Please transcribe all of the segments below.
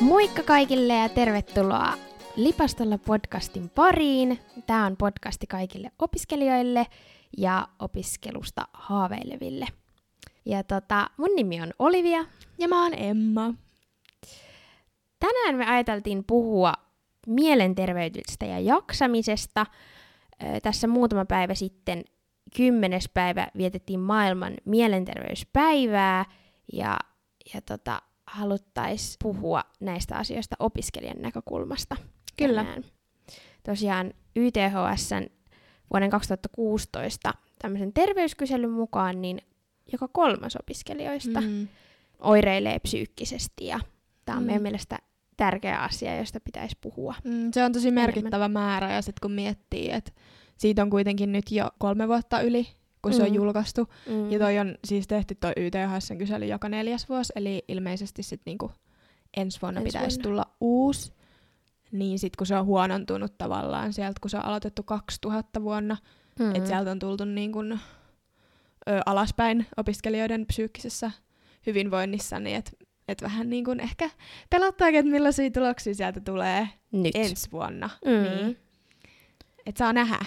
Moikka kaikille ja tervetuloa Lipastolla podcastin pariin. Tämä on podcasti kaikille opiskelijoille ja opiskelusta haaveileville. Ja tota, mun nimi on Olivia. Ja mä oon Emma. Tänään me ajateltiin puhua mielenterveydestä ja jaksamisesta. Tässä muutama päivä sitten, kymmenes päivä, vietettiin maailman mielenterveyspäivää ja, ja tota, haluttaisiin puhua näistä asioista opiskelijan näkökulmasta. Kyllä. Tänään. Tosiaan YTHSn vuoden 2016 tämmöisen terveyskyselyn mukaan, niin joka kolmas opiskelijoista mm. oireilee psyykkisesti ja tämä on mm. meidän mielestä tärkeä asia, josta pitäisi puhua. Mm, se on tosi merkittävä enemmän. määrä ja sitten kun miettii, että siitä on kuitenkin nyt jo kolme vuotta yli, kun mm. se on mm. julkaistu. Mm. Ja toi on siis tehty toi YTHSn kysely joka neljäs vuosi, eli ilmeisesti sitten niinku ensi vuonna ensi pitäisi vuonna. tulla uusi. Niin sitten kun se on huonontunut tavallaan sieltä, kun se on aloitettu 2000 vuonna, mm. että sieltä on tultu niin kun, ö, alaspäin opiskelijoiden psyykkisessä hyvinvoinnissa, niin että et vähän niin kuin ehkä pelottaakin, että millaisia tuloksia sieltä tulee Nyt. ensi vuonna. Mm. Niin. Että saa nähdä.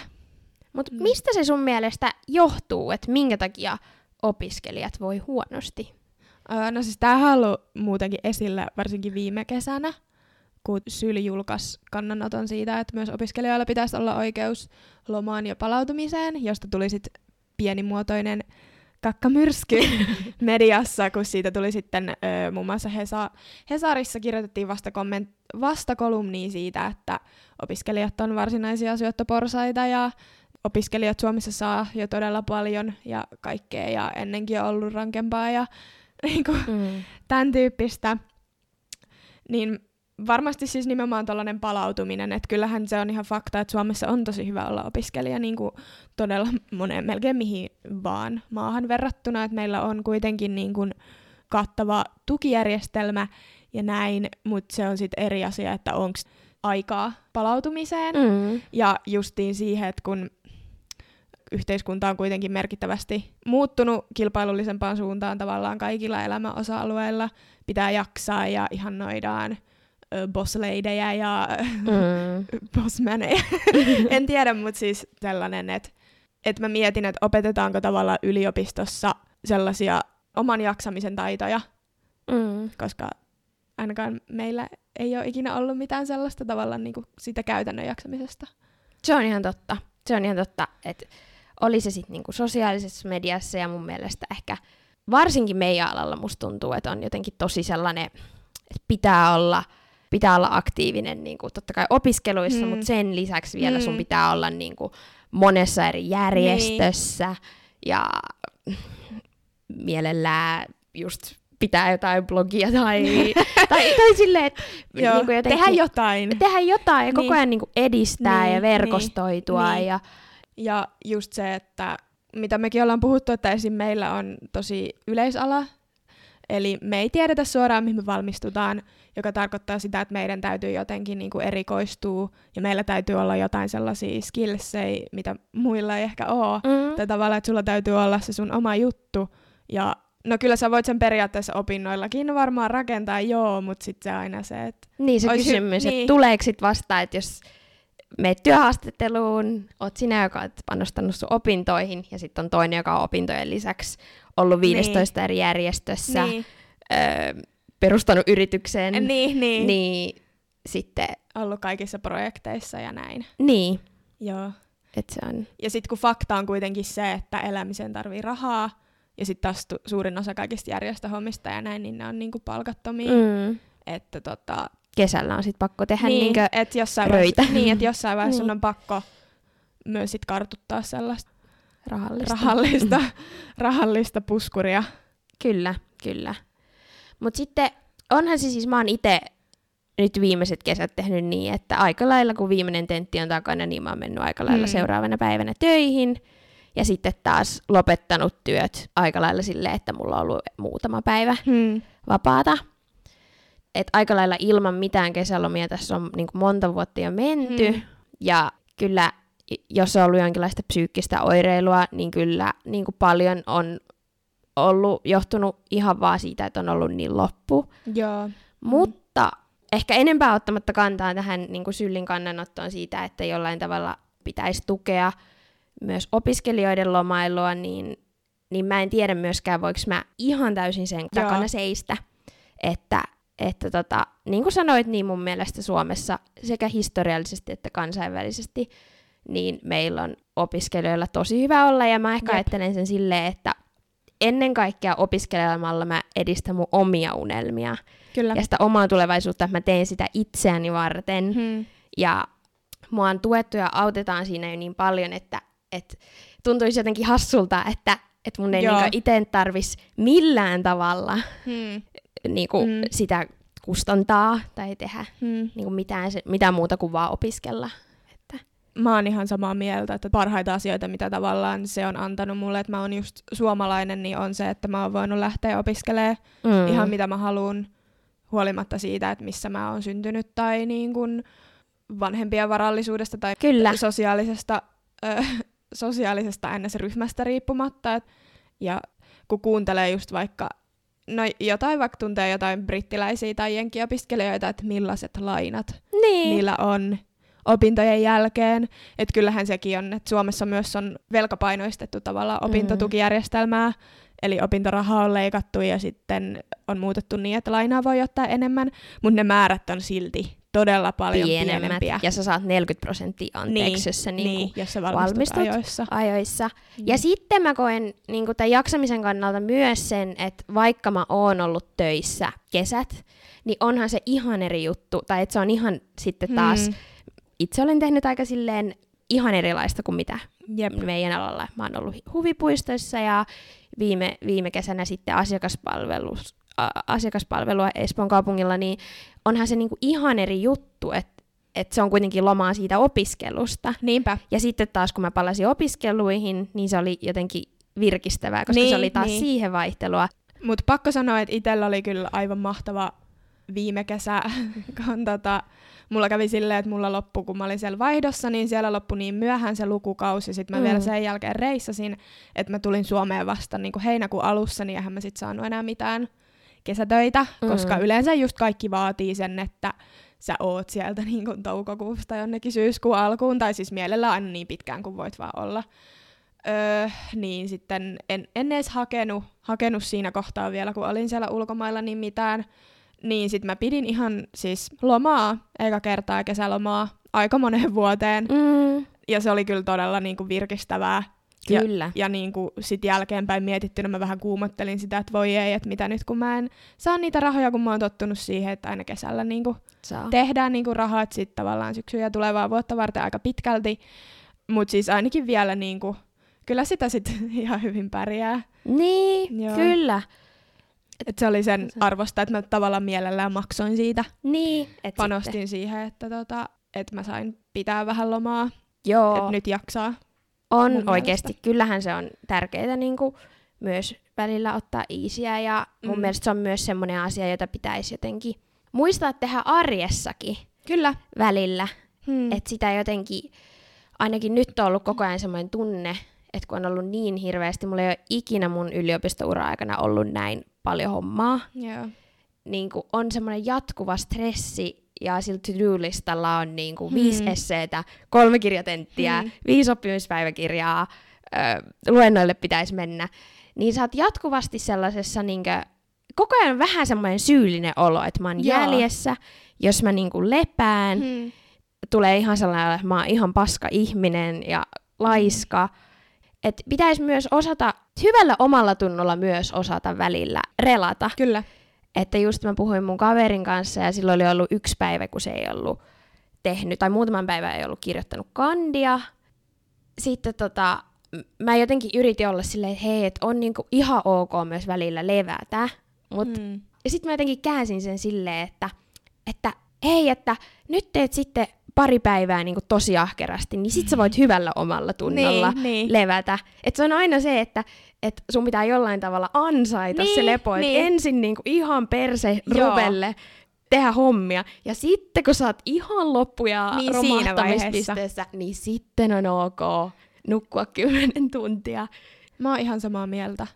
Mutta mm. mistä se sun mielestä johtuu, että minkä takia opiskelijat voi huonosti? Öö, no siis tämähän on ollut muutenkin esillä varsinkin viime kesänä, kun Syli julkaisi kannanoton siitä, että myös opiskelijoilla pitäisi olla oikeus lomaan ja palautumiseen, josta tuli sitten pienimuotoinen kakkamyrsky mediassa, kun siitä tuli sitten ö, muun muassa Hesa, Hesarissa kirjoitettiin vasta, komment, vasta kolumnia siitä, että opiskelijat on varsinaisia syöttöporsaita ja opiskelijat Suomessa saa jo todella paljon ja kaikkea ja ennenkin on ollut rankempaa ja niin kuin, mm. tämän tyyppistä. Niin varmasti siis nimenomaan tällainen palautuminen, että kyllähän se on ihan fakta, että Suomessa on tosi hyvä olla opiskelija niin kuin todella moneen melkein mihin vaan maahan verrattuna, että meillä on kuitenkin niin kuin kattava tukijärjestelmä ja näin, mutta se on sitten eri asia, että onko aikaa palautumiseen mm. ja justiin siihen, että kun yhteiskunta on kuitenkin merkittävästi muuttunut kilpailullisempaan suuntaan tavallaan kaikilla elämän osa-alueilla. Pitää jaksaa ja ihannoidaan bossleidejä ja mm. bossmaneja. en tiedä, mutta siis sellainen, että et mä mietin, että opetetaanko tavallaan yliopistossa sellaisia oman jaksamisen taitoja, mm. koska ainakaan meillä ei ole ikinä ollut mitään sellaista tavallaan niin kuin sitä käytännön jaksamisesta. Se on ihan totta. Se on ihan totta, että oli se sitten niinku sosiaalisessa mediassa ja mun mielestä ehkä varsinkin meidän alalla musta tuntuu, että on jotenkin tosi sellainen, että pitää olla, pitää olla aktiivinen niinku, totta kai opiskeluissa, mm. mutta sen lisäksi vielä mm. sun pitää olla niinku, monessa eri järjestössä niin. ja mielellään just pitää jotain blogia tai, tai, tai silleen, että niin jotenkin, tehdä jotain. Tehdä jotain ja niin. koko ajan niin kuin edistää niin, ja niin. verkostoitua niin, ja ja just se, että mitä mekin ollaan puhuttu, että esim. meillä on tosi yleisala, eli me ei tiedetä suoraan, mihin me valmistutaan, joka tarkoittaa sitä, että meidän täytyy jotenkin niin kuin erikoistua, ja meillä täytyy olla jotain sellaisia skillsejä, mitä muilla ei ehkä ole, mm. tai tavallaan, että sulla täytyy olla se sun oma juttu, ja No kyllä sä voit sen periaatteessa opinnoillakin varmaan rakentaa, joo, mutta sitten se aina se, että... Niin se kysymys, hy- että niin. tuleeko sitten vasta, että jos meet työhaastatteluun, oot sinä, joka oot panostanut sun opintoihin, ja sitten on toinen, joka on opintojen lisäksi ollut 15 niin. eri järjestössä, niin. öö, perustanut yritykseen, niin, niin. niin sitten... Ollut kaikissa projekteissa ja näin. Niin. Joo. Et se on... Ja sitten kun fakta on kuitenkin se, että elämiseen tarvii rahaa, ja sitten taas tu- suurin osa kaikista järjestöhommista ja näin, niin ne on niinku palkattomia. Mm. Että tota, kesällä on sit pakko tehdä niin, niinkö et jossain röitä. Vaiheessa, niin, että jossain vaiheessa niin. sun on pakko myös sit kartuttaa sellaista rahallista, rahallista, rahallista puskuria. Kyllä, kyllä. Mutta sitten onhan se siis, mä oon itse nyt viimeiset kesät tehnyt niin, että aika lailla kun viimeinen tentti on takana, niin mä oon mennyt aika lailla hmm. seuraavana päivänä töihin. Ja sitten taas lopettanut työt aika lailla silleen, että mulla on ollut muutama päivä hmm. vapaata että aika lailla ilman mitään kesälomia tässä on niin kuin monta vuotta jo menty. Hmm. Ja kyllä, jos on ollut jonkinlaista psyykkistä oireilua, niin kyllä niin kuin paljon on ollut johtunut ihan vaan siitä, että on ollut niin loppu. Joo. Mutta ehkä enempää ottamatta kantaa tähän niin kuin Syllin kannanottoon siitä, että jollain tavalla pitäisi tukea myös opiskelijoiden lomailua, niin, niin mä en tiedä myöskään, voiko mä ihan täysin sen Joo. takana seistä, että, että tota, niin kuin sanoit, niin mun mielestä Suomessa sekä historiallisesti että kansainvälisesti, niin meillä on opiskelijoilla tosi hyvä olla, ja mä ehkä Jep. ajattelen sen silleen, että ennen kaikkea opiskelemalla mä edistän mun omia unelmia. Kyllä. Ja sitä omaa tulevaisuutta, että mä teen sitä itseäni varten. Hmm. Ja mua on tuettu ja autetaan siinä jo niin paljon, että, että tuntuisi jotenkin hassulta, että, että mun ei niinku itse tarvis millään tavalla hmm. Niinku hmm. sitä kustantaa tai tehdä hmm. niinku mitään, mitään muuta kuin vaan opiskella mä oon ihan samaa mieltä, että parhaita asioita, mitä tavallaan se on antanut mulle, että mä oon just suomalainen, niin on se, että mä oon voinut lähteä opiskelemaan mm. ihan mitä mä haluan, huolimatta siitä, että missä mä oon syntynyt tai niin kuin vanhempien varallisuudesta tai Kyllä. sosiaalisesta, sosiaalisesta NS-ryhmästä riippumatta. Et, ja kun kuuntelee just vaikka no jotain vaikka tuntee jotain brittiläisiä tai jenkiopiskelijoita, että millaiset lainat niin. niillä on opintojen jälkeen. Että kyllähän sekin on, että Suomessa myös on velkapainoistettu tavallaan mm. opintotukijärjestelmää, mm. eli opintorahaa on leikattu ja sitten on muutettu niin, että lainaa voi ottaa enemmän, mutta ne määrät on silti todella paljon Pienemmät, pienempiä. Ja sä saat 40 prosenttia anteeksi, niin, jos sä niinku niin, jos sä valmistut, ajoissa. ajoissa. Mm. Ja sitten mä koen niin tämän jaksamisen kannalta myös sen, että vaikka mä oon ollut töissä kesät, niin onhan se ihan eri juttu, tai että se on ihan sitten taas mm itse olen tehnyt aika silleen ihan erilaista kuin mitä Jep. meidän alalla. Mä oon ollut huvipuistoissa ja viime, viime kesänä sitten asiakaspalvelus, asiakaspalvelua Espoon kaupungilla, niin onhan se niinku ihan eri juttu, että et se on kuitenkin lomaa siitä opiskelusta. Niinpä. Ja sitten taas kun mä palasin opiskeluihin, niin se oli jotenkin virkistävää, koska niin, se oli taas niin. siihen vaihtelua. Mutta pakko sanoa, että itsellä oli kyllä aivan mahtava viime kesä, kun tota, mulla kävi silleen, että mulla loppu, kun mä olin siellä vaihdossa, niin siellä loppui niin myöhään se lukukausi. Sitten mä mm. vielä sen jälkeen reissasin, että mä tulin Suomeen vasta niin heinäkuun alussa, niin eihän mä sit saanut enää mitään kesätöitä, mm. koska yleensä just kaikki vaatii sen, että sä oot sieltä niin kuin toukokuusta jonnekin syyskuun alkuun, tai siis mielellä aina niin pitkään kuin voit vaan olla. Öö, niin sitten en, en edes hakenut, hakenut siinä kohtaa vielä, kun olin siellä ulkomailla, niin mitään niin sit mä pidin ihan siis lomaa, eikä kertaa kesälomaa, aika moneen vuoteen. Mm. Ja se oli kyllä todella niin kuin virkistävää. Kyllä. Ja, ja niin kuin sit jälkeenpäin mietittynä mä vähän kuumottelin sitä, että voi ei, että mitä nyt kun mä en saa niitä rahoja, kun mä oon tottunut siihen, että aina kesällä niin kuin tehdään niin kuin rahat sit tavallaan syksyä ja tulevaa vuotta varten aika pitkälti. Mutta siis ainakin vielä niin kuin, kyllä sitä sitten ihan hyvin pärjää. Niin, Joo. kyllä. Et se oli sen arvosta, että mä tavallaan mielellään maksoin siitä. Niin. Et Panostin sitten. siihen, että tota, et mä sain pitää vähän lomaa. Joo. Että nyt jaksaa. On oikeasti. Mielestä. Kyllähän se on tärkeää niin kuin myös välillä ottaa iisiä ja mun mm. mielestä se on myös semmoinen asia, jota pitäisi jotenkin muistaa tehdä arjessakin. Kyllä. Välillä. Hmm. Että sitä jotenkin, ainakin nyt on ollut koko ajan semmoinen tunne, että kun on ollut niin hirveästi, mulla ei ole ikinä mun yliopistoura-aikana ollut näin paljon hommaa. Yeah. Niin kuin on semmoinen jatkuva stressi ja sillä to-do-listalla on niin kuin hmm. viisi esseetä, kolme kirjatenttiä, hmm. viisi oppimispäiväkirjaa, ö, luennoille pitäisi mennä. Niin sä oot jatkuvasti sellaisessa niin kuin, koko ajan vähän semmoinen syyllinen olo, että mä oon Joo. jäljessä, jos mä niin kuin lepään. Hmm. Tulee ihan sellainen, että mä oon ihan paska ihminen ja laiska. Hmm että pitäisi myös osata, hyvällä omalla tunnolla myös osata välillä relata. Kyllä. Että just mä puhuin mun kaverin kanssa ja silloin oli ollut yksi päivä, kun se ei ollut tehnyt, tai muutaman päivän ei ollut kirjoittanut kandia. Sitten tota, mä jotenkin yritin olla silleen, että hei, että on niinku ihan ok myös välillä levätä. Mut, mm. Ja sitten mä jotenkin käänsin sen silleen, että, että hei, että nyt teet sitten pari päivää niin kuin tosi ahkerasti, niin sit sä voit hyvällä omalla tunnolla niin, niin. levätä. Et se on aina se, että et sun pitää jollain tavalla ansaita niin, se lepo. Niin. ensin niin kuin ihan perse rupelle tehdä hommia. Ja sitten kun sä oot ihan loppu ja niin romahtamispisteessä, niin sitten on ok nukkua kymmenen tuntia. Mä oon ihan samaa mieltä.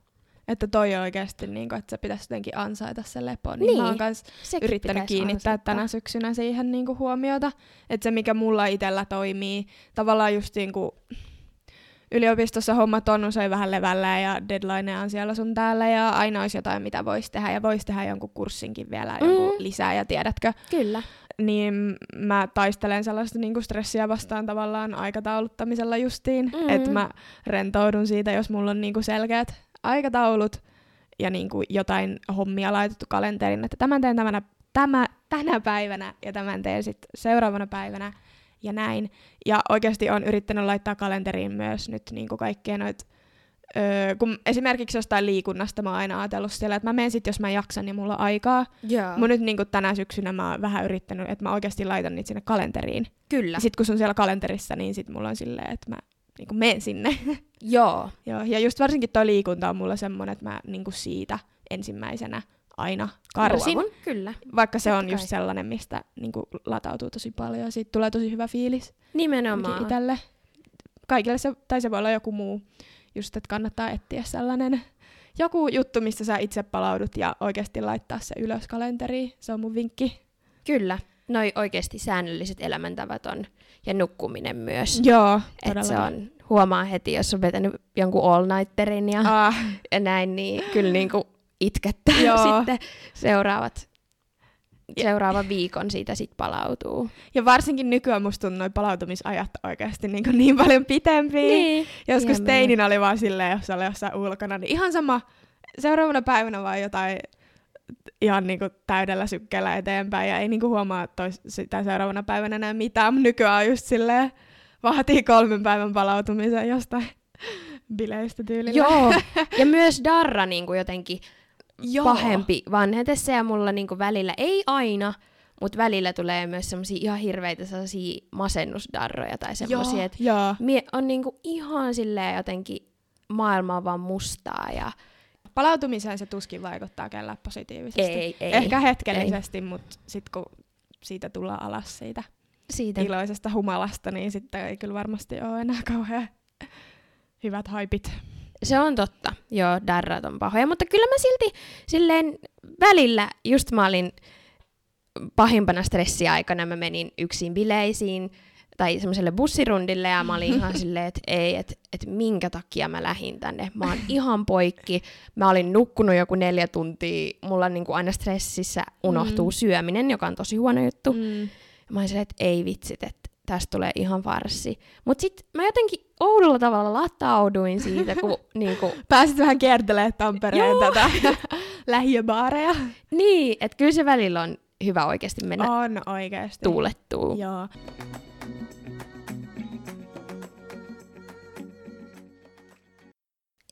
Että toi on oikeasti, niin kuin, että se pitäisi jotenkin ansaita se lepo. Niin, Niin, mä oon kans Sekin yrittänyt kiinnittää ansaita. tänä syksynä siihen niin kuin huomiota. Että se, mikä mulla itsellä toimii, tavallaan just niin kuin yliopistossa hommat on usein vähän levällä ja deadlineja on siellä sun täällä ja aina olisi jotain, mitä voisi tehdä ja voisi tehdä jonkun kurssinkin vielä Mm. jonkun lisää ja tiedätkö, Kyllä. niin mä taistelen sellaista niinku stressiä vastaan tavallaan aikatauluttamisella justiin, mm. että mä rentoudun siitä, jos mulla on niinku selkeät aikataulut ja niinku jotain hommia laitettu kalenteriin, että tämän teen tämänä, tämä, tänä päivänä ja tämän teen sitten seuraavana päivänä ja näin. Ja oikeasti on yrittänyt laittaa kalenteriin myös nyt niinku kaikkea noita Öö, kun esimerkiksi jostain liikunnasta mä oon aina ajatellut siellä, että mä menen sit, jos mä jaksan ja mulla on aikaa. Joo. Mä nyt niin tänä syksynä mä oon vähän yrittänyt, että mä oikeasti laitan niitä sinne kalenteriin. Kyllä. Ja sit kun se on siellä kalenterissa, niin sit mulla on silleen, että mä niin menen sinne. Joo. Joo, ja just varsinkin toi liikunta on mulla semmonen, että mä niin siitä ensimmäisenä aina karsin. Luovun, Kyllä. Vaikka se Totta on kai. just sellainen, mistä niin latautuu tosi paljon ja siitä tulee tosi hyvä fiilis Nimenomaan. itselle. Kaikille se, tai se voi olla joku muu, just että kannattaa etsiä sellainen joku juttu, mistä sä itse palaudut ja oikeasti laittaa se ylös kalenteriin. Se on mun vinkki. Kyllä. Noi oikeasti säännölliset elämäntavat on, ja nukkuminen myös. Joo, Et se on, huomaa heti, jos on vetänyt jonkun all-nighterin ja, Ah, ja näin, niin kyllä niinku itkettää Joo. sitten seuraavat, seuraavan viikon siitä sit palautuu. ja varsinkin nykyään musta tuntuu noi palautumisajat oikeasti niin, niin paljon pitempiä. Niin. Joskus Ihan teininä oli vaan silleen, jos oli jossain ulkona, niin ihan sama seuraavana päivänä vaan jotain ihan niinku täydellä sykkeellä eteenpäin ja ei niinku huomaa tois, sitä seuraavana päivänä enää mitään, nykyään on just silleen, vaatii kolmen päivän palautumisen jostain bileistä tyylillä. Joo, ja myös Darra niinku jotenkin Joo. pahempi vanhetessa ja mulla niinku välillä, ei aina, mutta välillä tulee myös semmosia ihan hirveitä sellaisia masennusdarroja tai semmosia, Joo, että mie on niinku ihan silleen jotenkin maailma on vaan mustaa ja Palautumiseen se tuskin vaikuttaa kellään positiivisesti. ei, ei. Ehkä hetkellisesti, mutta sitten kun siitä tullaan alas siitä siitä. iloisesta humalasta, niin sitten ei kyllä varmasti ole enää kauhean hyvät haipit. Se on totta, joo, darrat on pahoja, mutta kyllä mä silti silleen välillä, just mä olin pahimpana stressiaikana, mä menin yksin bileisiin tai semmoiselle bussirundille ja mä olin ihan silleen, että ei, että et minkä takia mä lähdin tänne. Mä oon ihan poikki, mä olin nukkunut joku neljä tuntia, mulla niinku aina stressissä unohtuu Mm. syöminen, joka on tosi huono juttu. Mm. Mä olin silleen, että ei vitsit, että tästä tulee ihan farsi. Mut sit mä jotenkin oudolla tavalla latauduin siitä, kun niinku, Pääsit vähän kiertelemään Tampereen Joo. tätä lähiöbaareja. niin, että kyllä se välillä on hyvä oikeasti mennä On oikeasti. tuulettuun. Joo.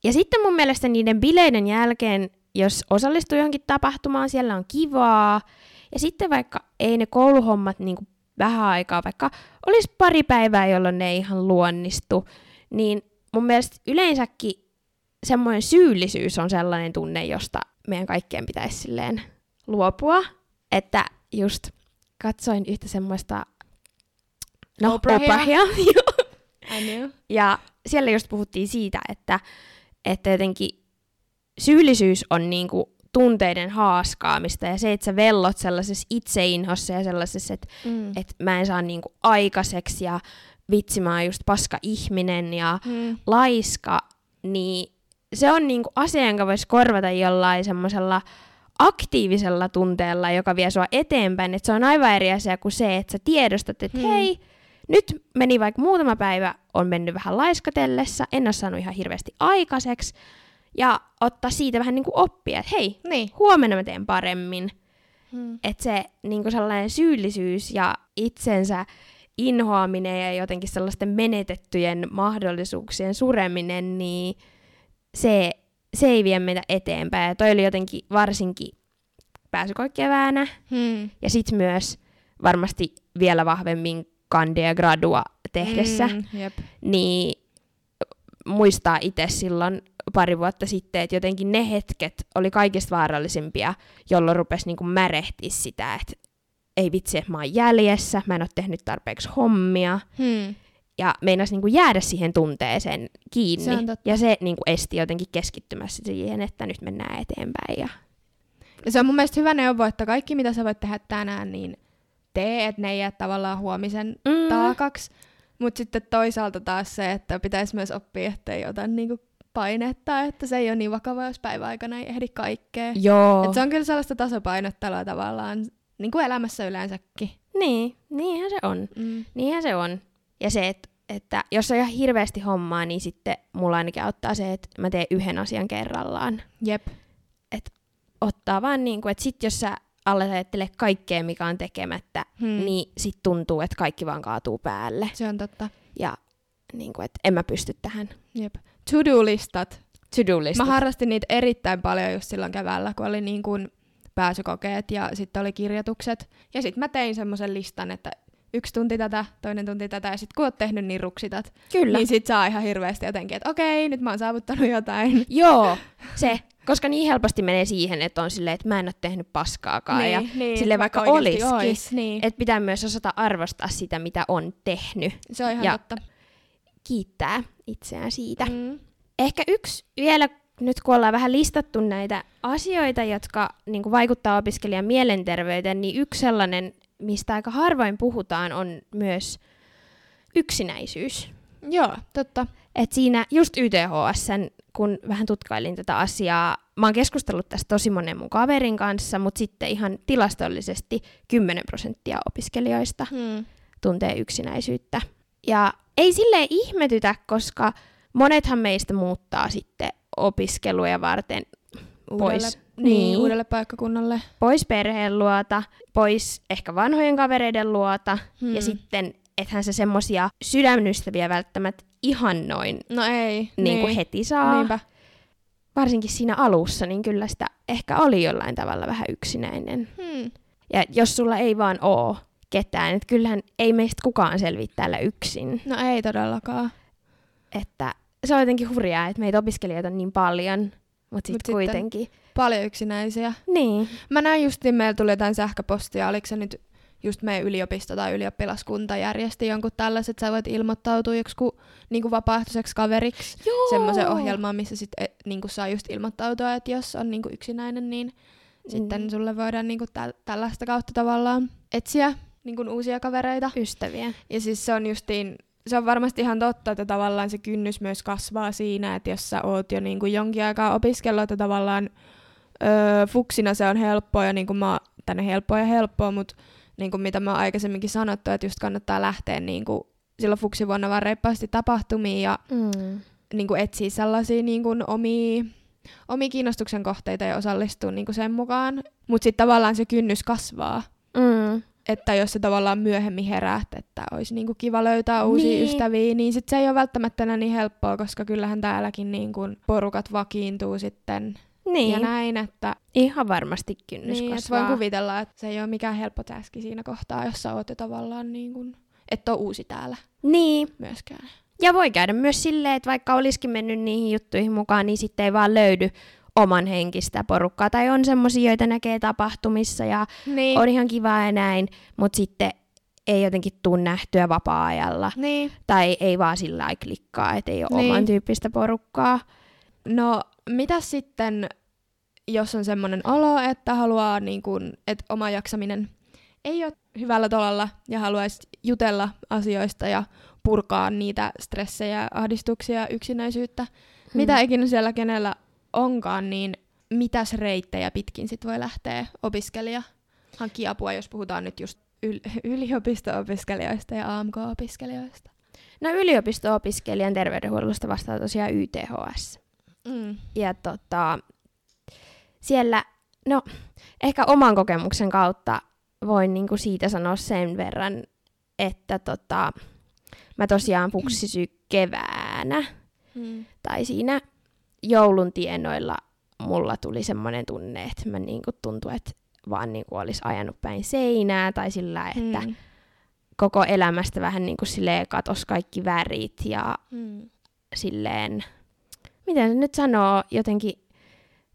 Ja sitten mun mielestä niiden bileiden jälkeen, jos osallistuu johonkin tapahtumaan, siellä on kivaa. Ja sitten vaikka ei ne kouluhommat niin vähän aikaa, vaikka olisi pari päivää, jolloin ne ei ihan luonnistu, niin mun mielestä yleensäkin semmoinen syyllisyys on sellainen tunne, josta meidän kaikkien pitäisi silleen luopua. Että just katsoin yhtä semmoista no, Oprahia. Oprahia. I knew. Ja siellä just puhuttiin siitä, että, että jotenkin syyllisyys on niinku tunteiden haaskaamista ja se, että sä vellot sellaisessa itseinhossa ja sellaisessa, että, Mm. että mä en saa niinku aikaiseksi ja vitsi mä oon just paska ihminen ja Mm. laiska, niin se on niinku asia, jonka voisi korvata jollain semmoisella aktiivisella tunteella, joka vie sua eteenpäin. Et se on aivan eri asia kuin se, että sä tiedostat, että Hmm. hei, nyt meni vaikka muutama päivä, on mennyt vähän laiskatellessa, en ole saanut ihan hirveästi aikaiseksi, ja ottaa siitä vähän niinku oppia, että hei, Niin. huomenna mä teen paremmin. Mm. Että se niinku sellainen syyllisyys ja itsensä inhoaminen ja jotenkin sellaisten menetettyjen mahdollisuuksien sureminen, niin se, se ei vie meitä eteenpäin. Ja toi oli jotenkin varsinkin pääsykoikeväänä Mm. ja sitten myös varmasti vielä vahvemmin kande ja gradua tehdessä, mm. Jep. niin muistaa itse silloin pari vuotta sitten, että jotenkin ne hetket oli kaikista vaarallisimpia, jolloin rupesi niinku märehtiä sitä, että ei vitsi, että mä oon jäljessä, mä en ole tehnyt tarpeeksi hommia. Mm. ja meinasi niin kuin jäädä siihen tunteeseen kiinni. Se ja se niin kuin esti jotenkin keskittymässä siihen, että nyt mennään eteenpäin. Ja... Ja se on mun mielestä hyvä neuvo, että kaikki mitä sä voit tehdä tänään, niin tee, että ne ei jää tavallaan huomisen Mm. taakaksi. Mutta sitten toisaalta taas se, että pitäisi myös oppia, että ei ota niinku painetta, että se ei ole niin vakava, jos päiväaikana ei ehdi kaikkea. Joo. Et se on kyllä sellaista tasapainottelua tavallaan, niin kuin elämässä yleensäkin. Niin, niinhän se on. Mm. Niinhän se on. Ja se, että, että jos on ihan hirveästi hommaa, niin sitten mulla ainakin auttaa se, että mä teen yhden asian kerrallaan. Jep. Ottaa vaan niin kuin, että sit jos sä ajattele kaikkea, mikä on tekemättä, Hmm. niin sit tuntuu, että kaikki vaan kaatuu päälle. Se on totta. Ja niin kuin, että en mä pysty tähän. Jep. To-do-listat. To-do list. Mä harrastin niitä erittäin paljon just silloin keväällä, kun oli niin kuin pääsykokeet ja sitten oli kirjoitukset. Ja sitten mä tein semmoisen listan, että yksi tunti tätä, toinen tunti tätä, ja sitten kun oot tehnyt, niin ruksitat. Kyllä. Niin sit saa ihan hirveästi jotenkin, että okei, nyt mä oon saavuttanut jotain. Joo, se. Koska niin helposti menee siihen, että on silleen, että mä en ole tehnyt paskaakaan. ja niin, silleen vaikka oikeesti olisikin, ois, niin. että pitää myös osata arvostaa sitä, mitä on tehnyt. se on ihan ja- totta. Kiittää itseään siitä. Mm. Ehkä yksi vielä, nyt kun ollaan vähän listattu näitä asioita, jotka niin kuin vaikuttaa opiskelijan mielenterveyteen, niin yksi sellainen, mistä aika harvoin puhutaan, on myös yksinäisyys. Joo, totta. Et siinä just YTHSn, kun vähän tutkailin tätä asiaa, mä oon keskustellut tästä tosi monen mun kaverin kanssa, mutta sitten ihan tilastollisesti 10 prosenttia opiskelijoista Hmm. tuntee yksinäisyyttä. Ja ei sille ihmetytä, koska monethan meistä muuttaa sitten opiskeluja varten pois. Uudelle, niin, Niin. uudelle paikkakunnalle. pois perheen luota, pois ehkä vanhojen kavereiden luota, Hmm. ja sitten ethän se semmosia sydämystäviä välttämättä ihan noin No ei. niin kuin heti saa. Niinpä. Varsinkin siinä alussa, niin kyllä sitä ehkä oli jollain tavalla vähän yksinäinen. Hmm. Ja jos sulla ei vaan oo ketään, että kyllähän ei meistä kukaan selviä täällä yksin. No ei todellakaan. Että se on jotenkin hurjaa, että meitä opiskelijoita on niin paljon, mutta Mut sitten sitten- kuitenkin. Paljon yksinäisiä. Niin. Mä näin justiin, meillä tuli jotain sähköpostia, oliko se nyt just meidän yliopisto tai ylioppilaskunta järjesti jonkun tällaiset, että sä voit ilmoittautua joku niin kuin vapaaehtoiseksi kaveriksi semmoisen ohjelmaan, missä sit, e, niin kuin saa just ilmoittautua, että jos on niin kuin yksinäinen, niin Mm. sitten sulle voidaan niin kuin täl- tällaista kautta tavallaan etsiä niin kuin uusia kavereita. Ystäviä. Ja siis se on justiin, se on varmasti ihan totta, että tavallaan se kynnys myös kasvaa siinä, että jos sä oot jo niin kuin jonkin aikaa opiskellut, että tavallaan öö, fuksina se on helppoa ja niin kuin mä, tänne helppoa ja helppoa, mutta niin kuin mitä mä oon aikaisemminkin sanottu, että just kannattaa lähteä niin kuin silloin fuksivuonna vaan reippaasti tapahtumiin ja Mm. niin kuin etsiä sellaisia niin kuin omia, omia kiinnostuksen kohteita ja osallistua niin kuin sen mukaan. Mutta sitten tavallaan se kynnys kasvaa Mm. että jos se tavallaan myöhemmin heräät, että olisi niinku kiva löytää uusia Niin. ystäviä, niin sit se ei ole välttämättä niin helppoa, koska kyllähän täälläkin niinku porukat vakiintuu sitten Niin, ja näin, että, ihan varmasti kynnys niin, että kasvaa. voin kuvitella, että se ei ole mikään helppo täski siinä kohtaa, jos sä oot jo tavallaan niin kuin, et ole uusi täällä Niin, myöskään. ja voi käydä myös silleen, että vaikka olisikin mennyt niihin juttuihin mukaan, niin sitten ei vaan löydy oman henkistä porukkaa. Tai on semmoisia, joita näkee tapahtumissa ja Niin. on ihan kivaa ja näin, mutta sitten ei jotenkin tuu nähtyä vapaa-ajalla. niin. Tai ei vaan sillä lailla klikkaa, että ei ole Niin. oman tyyppistä porukkaa. No, mitä sitten, jos on semmoinen olo, että haluaa, niin kuin, että oma jaksaminen ei ole hyvällä tolalla ja haluaisi jutella asioista ja purkaa niitä stressejä, ahdistuksia, yksinäisyyttä, hmm. mitä ikinä siellä kenellä onkaan, niin mitäs reittejä pitkin sit voi lähteä opiskelija hankkia apua, jos puhutaan nyt just yl- yliopisto-opiskelijoista ja AMK-opiskelijoista. No yliopisto-opiskelijan terveydenhuollosta vastaa tosiaan YTHS. Mm. Ja tota, siellä, no ehkä oman kokemuksen kautta voin niinku siitä sanoa sen verran, että tota, mä tosiaan puksisy keväänä Mm. tai siinä joulun tienoilla mulla tuli semmoinen tunne, että mä niinku tuntui, että vaan niinku olisi ajanut päin seinää tai sillä, että Mm. koko elämästä vähän niinku silleen katos kaikki värit ja Mm. silleen, miten se nyt sanoo, jotenkin,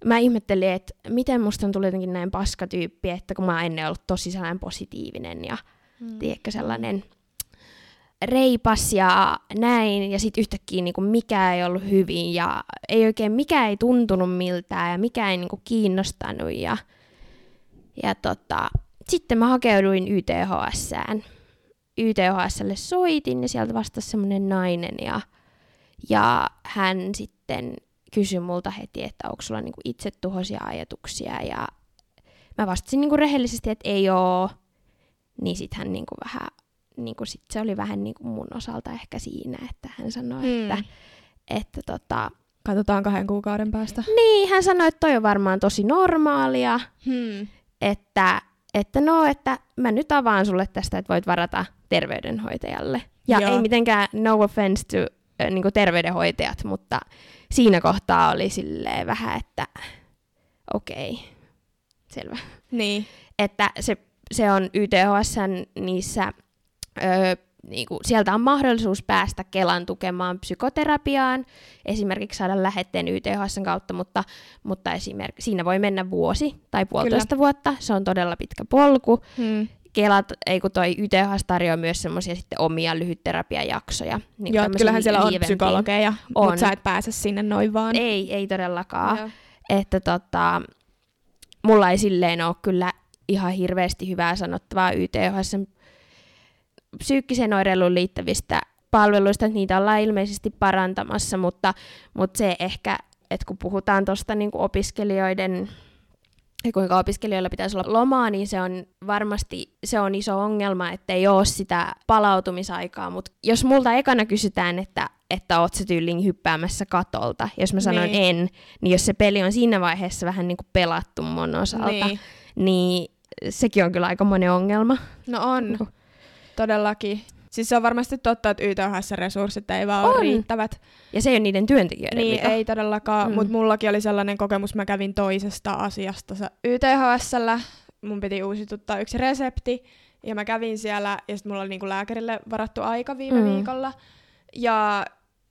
mä ihmettelin, että miten musta on tullut jotenkin näin paskatyyppi, että kun mä ennen ollut tosi sellainen positiivinen ja Mm. tiedätkö, sellainen reipas ja näin, ja sitten yhtäkkiä niin kuin mikä ei ollut hyvin, ja ei oikein, mikä ei tuntunut miltään, ja mikä ei niin kuin kiinnostanut, ja, ja tota, sitten mä hakeuduin YTHSään. YTHSlle soitin, ja sieltä vastasi semmoinen nainen, ja, ja hän sitten kysyi multa heti, että onko sulla niinku itsetuhoisia ajatuksia, ja mä vastasin niinku rehellisesti, että ei oo, niin sitten hän niinku vähän niin kuin sit se oli vähän niin kuin mun osalta ehkä siinä, että hän sanoi, hmm. että, että tota, Katsotaan kahden kuukauden päästä. Niin, hän sanoi, että toi on varmaan tosi normaalia, hmm. että, että no, että mä nyt avaan sulle tästä, että voit varata terveydenhoitajalle. Ja Joo. ei mitenkään no offense to niin kuin terveydenhoitajat, mutta siinä kohtaa oli silleen vähän, että okei, okay, selvä. Niin. Että se, se on YTHSn niissä öö, niin kuin, sieltä on mahdollisuus päästä Kelan tukemaan psykoterapiaan, esimerkiksi saada lähetteen YTHSn kautta, mutta, mutta esimerkiksi siinä voi mennä vuosi tai puolitoista Kyllä. vuotta, se on todella pitkä polku. Hmm. Kelat, ei kun toi YTHS tarjoaa myös semmoisia sitten omia lyhytterapiajaksoja. Niin Joo, kyllähän siellä on psykologeja, on. mutta sä et pääse sinne noin vaan. Ei, ei todellakaan. Joo. Että tota, mulla ei silleen ole kyllä ihan hirveästi hyvää sanottavaa YTHSn psyykkiseen oireiluun liittävistä palveluista, että niitä ollaan ilmeisesti parantamassa, mutta, mutta se ehkä, että kun puhutaan tuosta niin opiskelijoiden ja kuinka opiskelijoilla pitäisi olla lomaa, niin se on varmasti se on iso ongelma, että ei ole sitä palautumisaikaa. Mutta jos multa ekana kysytään, että, että oot se tyyliin hyppäämässä katolta, jos mä sanon niin. en, niin jos se peli on siinä vaiheessa vähän niin kuin pelattu mun osalta, niin, niin sekin on kyllä aika monen ongelma. No on. Niin Todellakin. Siis se on varmasti totta, että YTHS-resurssit ei vaan on. ole riittävät. Ja se ei ole niiden työntekijöiden Niin, vika. ei todellakaan, mm. mutta mullakin oli sellainen kokemus, mä kävin toisesta asiasta YTHSllä, mun piti uusituttaa yksi resepti, ja mä kävin siellä, ja sitten mulla oli niinku lääkärille varattu aika viime mm. viikolla, ja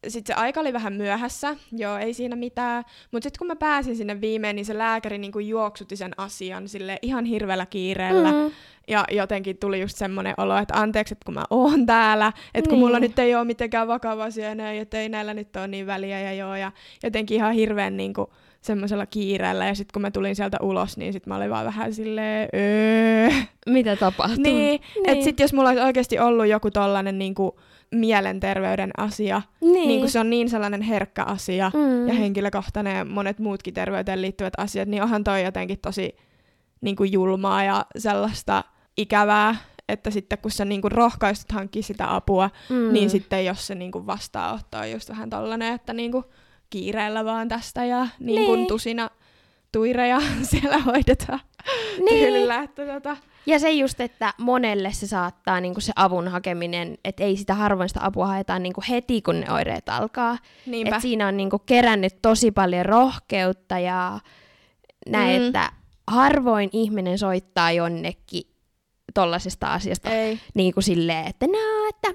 sitten se aika oli vähän myöhässä, joo, ei siinä mitään. Mutta sitten kun mä pääsin sinne viimein, niin se lääkäri niinku juoksutti sen asian sille ihan hirveällä kiireellä. Mm. Ja jotenkin tuli just semmoinen olo, että anteeksi, että kun mä oon täällä, että kun niin. mulla nyt ei ole mitenkään vakava asia enää, että ei näillä nyt ole niin väliä ja joo. Ja jotenkin ihan hirveän niinku semmoisella kiireellä. Ja sitten kun mä tulin sieltä ulos, niin sitten mä olin vaan vähän silleen, öö. Mitä tapahtuu? Niin, niin. että sitten jos mulla olisi oikeasti ollut joku tollanen niinku, mielenterveyden asia, niin. niin kun se on niin sellainen herkkä asia mm. ja henkilökohtainen ja monet muutkin terveyteen liittyvät asiat, niin onhan toi jotenkin tosi niin kuin julmaa ja sellaista ikävää, että sitten kun sä niin kuin rohkaistut hankkia sitä apua, mm. niin sitten jos se niin kuin vastaanotto on just vähän tollanen, että niin kuin kiireellä vaan tästä ja niin kuin niin. tusina tuireja siellä hoidetaan niin. tyylillä, että tota, ja se just, että monelle se saattaa niinku se avun hakeminen, että ei sitä harvoin sitä apua haetaan niinku heti, kun ne oireet alkaa. Niinpä. Et siinä on niinku kerännyt tosi paljon rohkeutta ja näin, mm. että harvoin ihminen soittaa jonnekin tollasesta asiasta ei. niin kuin silleen, että no, että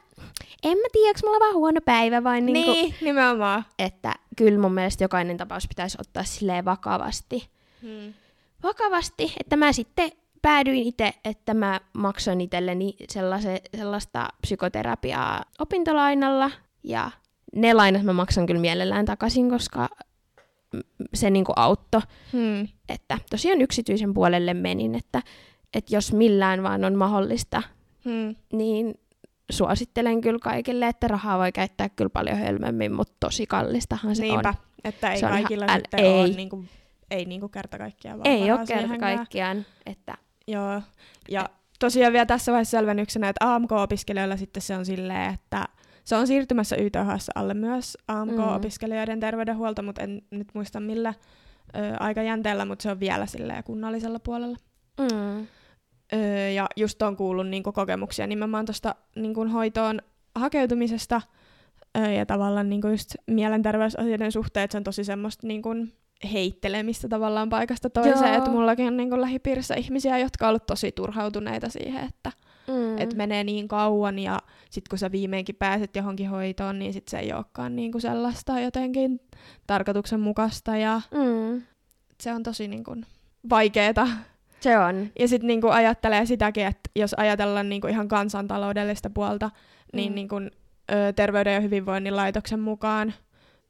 en mä tiedä, onko mulla vaan huono päivä vai niin kuin, Niin, nimenomaan. Että kyllä mun mielestä jokainen tapaus pitäisi ottaa silleen vakavasti. Hmm. Vakavasti, että mä sitten päädyin itse, että mä maksoin itselleni sellaista psykoterapiaa opintolainalla ja ne lainat mä maksan kyllä mielellään takaisin, koska se niinku auttoi. Hmm. Että tosiaan yksityisen puolelle menin, että, että jos millään vaan on mahdollista, hmm. niin suosittelen kyllä kaikille, että rahaa voi käyttää kyllä paljon hölmemmin, mutta tosi kallistahan se Niinpä, on. että ei se kaikilla ihan, sitten ei. ole niinku, ei niinku kerta kaikkiaan vaan Ei ole kerta kaikkiaan, että Joo, ja tosiaan vielä tässä vaiheessa selvennyksenä, että AMK-opiskelijoilla sitten se on silleen, että se on siirtymässä YTHS alle myös AMK-opiskelijoiden terveydenhuolto, mutta en nyt muista millä ö, aikajänteellä, mutta se on vielä silleen kunnallisella puolella. Mm. Ö, ja just on kuullut niin kokemuksia nimenomaan tuosta niin hoitoon hakeutumisesta ö, ja tavallaan niin just mielenterveysasioiden suhteen, että se on tosi semmoista niin kuin, heittelemistä tavallaan paikasta toiseen. Että mullakin on niin lähipiirissä ihmisiä, jotka on ollut tosi turhautuneita siihen, että mm. et menee niin kauan ja sitten kun sä viimeinkin pääset johonkin hoitoon, niin sit se ei olekaan niin kuin sellaista jotenkin tarkoituksenmukaista ja mm. se on tosi niin kuin vaikeeta Se on. Ja sitten niinku ajattelee sitäkin, että jos ajatellaan niinku ihan kansantaloudellista puolta, niin Mm. niinku, ö, Terveyden ja hyvinvoinnin laitoksen mukaan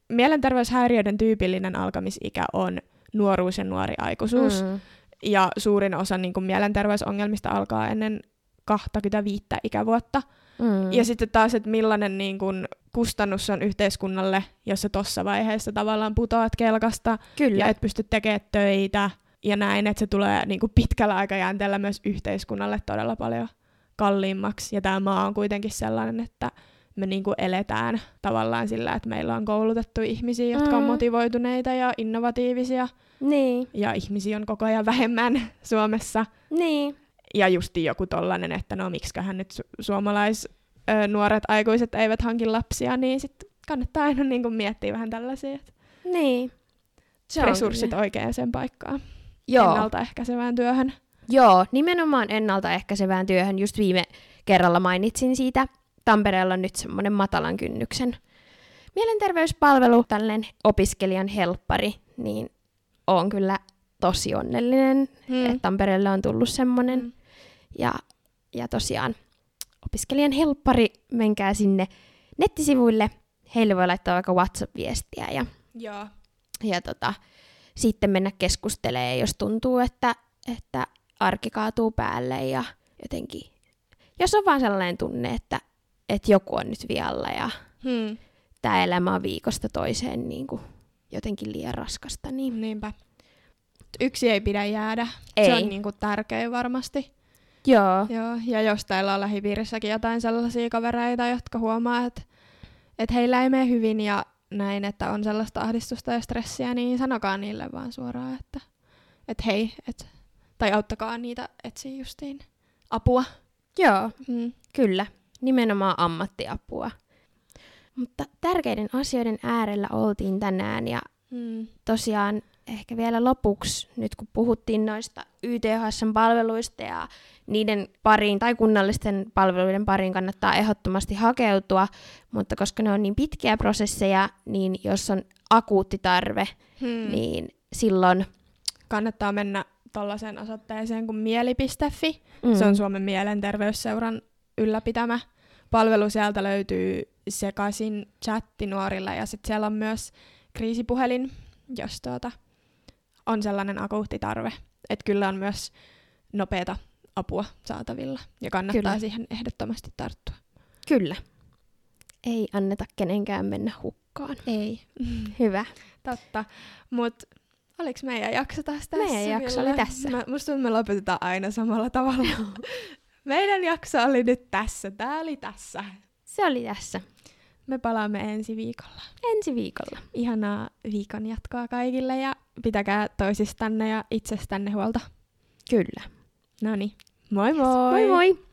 mielenterveyshäiriöiden tyypillinen alkamisikä on nuoruus ja nuori aikuisuus. Mm. Ja suurin osa niinku, mielenterveysongelmista alkaa ennen 25 ikävuotta. Mm. Ja sitten taas, että millainen niin kun, kustannus on yhteiskunnalle, jos sä tuossa vaiheessa tavallaan putoat kelkasta Kyllä. ja et pysty tekemään töitä ja näin, että se tulee niin kuin pitkällä aikajänteellä myös yhteiskunnalle todella paljon kalliimmaksi. Ja tämä maa on kuitenkin sellainen, että me niin kuin eletään tavallaan sillä, että meillä on koulutettu ihmisiä, jotka on Mm. motivoituneita ja innovatiivisia, Niin. ja ihmisiä on koko ajan vähemmän Suomessa. Niin. Ja justi joku tollanen, että no miksiköhän nyt su- suomalais ö, nuoret aikuiset eivät hankin lapsia, niin sitten kannattaa aina niin kuin miettiä vähän tällaisia, että Niin. Se on resurssit oikeaan sen paikkaan. Joo. ennaltaehkäisevään työhön. Joo, nimenomaan ennaltaehkäisevään työhön. Just viime kerralla mainitsin siitä. Tampereella on nyt semmoinen matalan kynnyksen mielenterveyspalvelu, tällainen opiskelijan helppari, niin on kyllä tosi onnellinen, mm. että Tampereelle on tullut semmoinen. Mm. Ja, ja tosiaan opiskelijan helppari, menkää sinne nettisivuille. Heille voi laittaa vaikka WhatsApp-viestiä ja, Joo. ja tota, sitten mennä keskustelemaan, jos tuntuu, että, että arki kaatuu päälle ja jotenkin, jos on vaan sellainen tunne, että, että joku on nyt vialla ja Hmm. tämä elämä on viikosta toiseen niin kuin jotenkin liian raskasta, niin Niinpä. Yksi ei pidä jäädä. Ei. Se on niinku tärkein varmasti. joo, Joo. Ja jos teillä on lähipiirissäkin jotain sellaisia kavereita, jotka huomaa, että, että heillä ei mene hyvin ja näin, että on sellaista ahdistusta ja stressiä, niin sanokaa niille vaan suoraan, että, että hei, et, tai auttakaa niitä etsiä justiin apua. joo, Hmm. kyllä, nimenomaan ammattiapua. Mutta tärkeiden asioiden äärellä oltiin tänään ja Hmm. tosiaan ehkä vielä lopuksi, nyt kun puhuttiin noista YTHSn palveluista ja niiden pariin tai kunnallisten palveluiden pariin kannattaa ehdottomasti hakeutua, mutta koska ne on niin pitkiä prosesseja, niin jos on akuutti tarve, Hmm. niin silloin... kannattaa mennä tuollaiseen osoitteeseen kuin mieli.fi. Mm, Se on Suomen mielenterveysseuran ylläpitämä palvelu. Sieltä löytyy sekaisin chatti nuorille ja sitten siellä on myös kriisipuhelin, jos tuota, on sellainen akuutti tarve. Että kyllä on myös nopeata apua saatavilla ja kannattaa Kyllä. siihen ehdottomasti tarttua. Kyllä. Ei anneta kenenkään mennä hukkaan. Ei. Hyvä. Totta. Mutta oliko meidän jakso taas tässä? Meidän jakso oli tässä. Mä, musta tuntuu, me lopetetaan aina samalla tavalla. meidän jakso oli nyt tässä. Tää oli tässä. Se oli tässä. Me palaamme ensi viikolla. Ensi viikolla. Ihanaa viikon jatkoa kaikille ja pitäkää toisistanne ja itsestänne huolta. Kyllä. No niin, moi moi! Moi moi!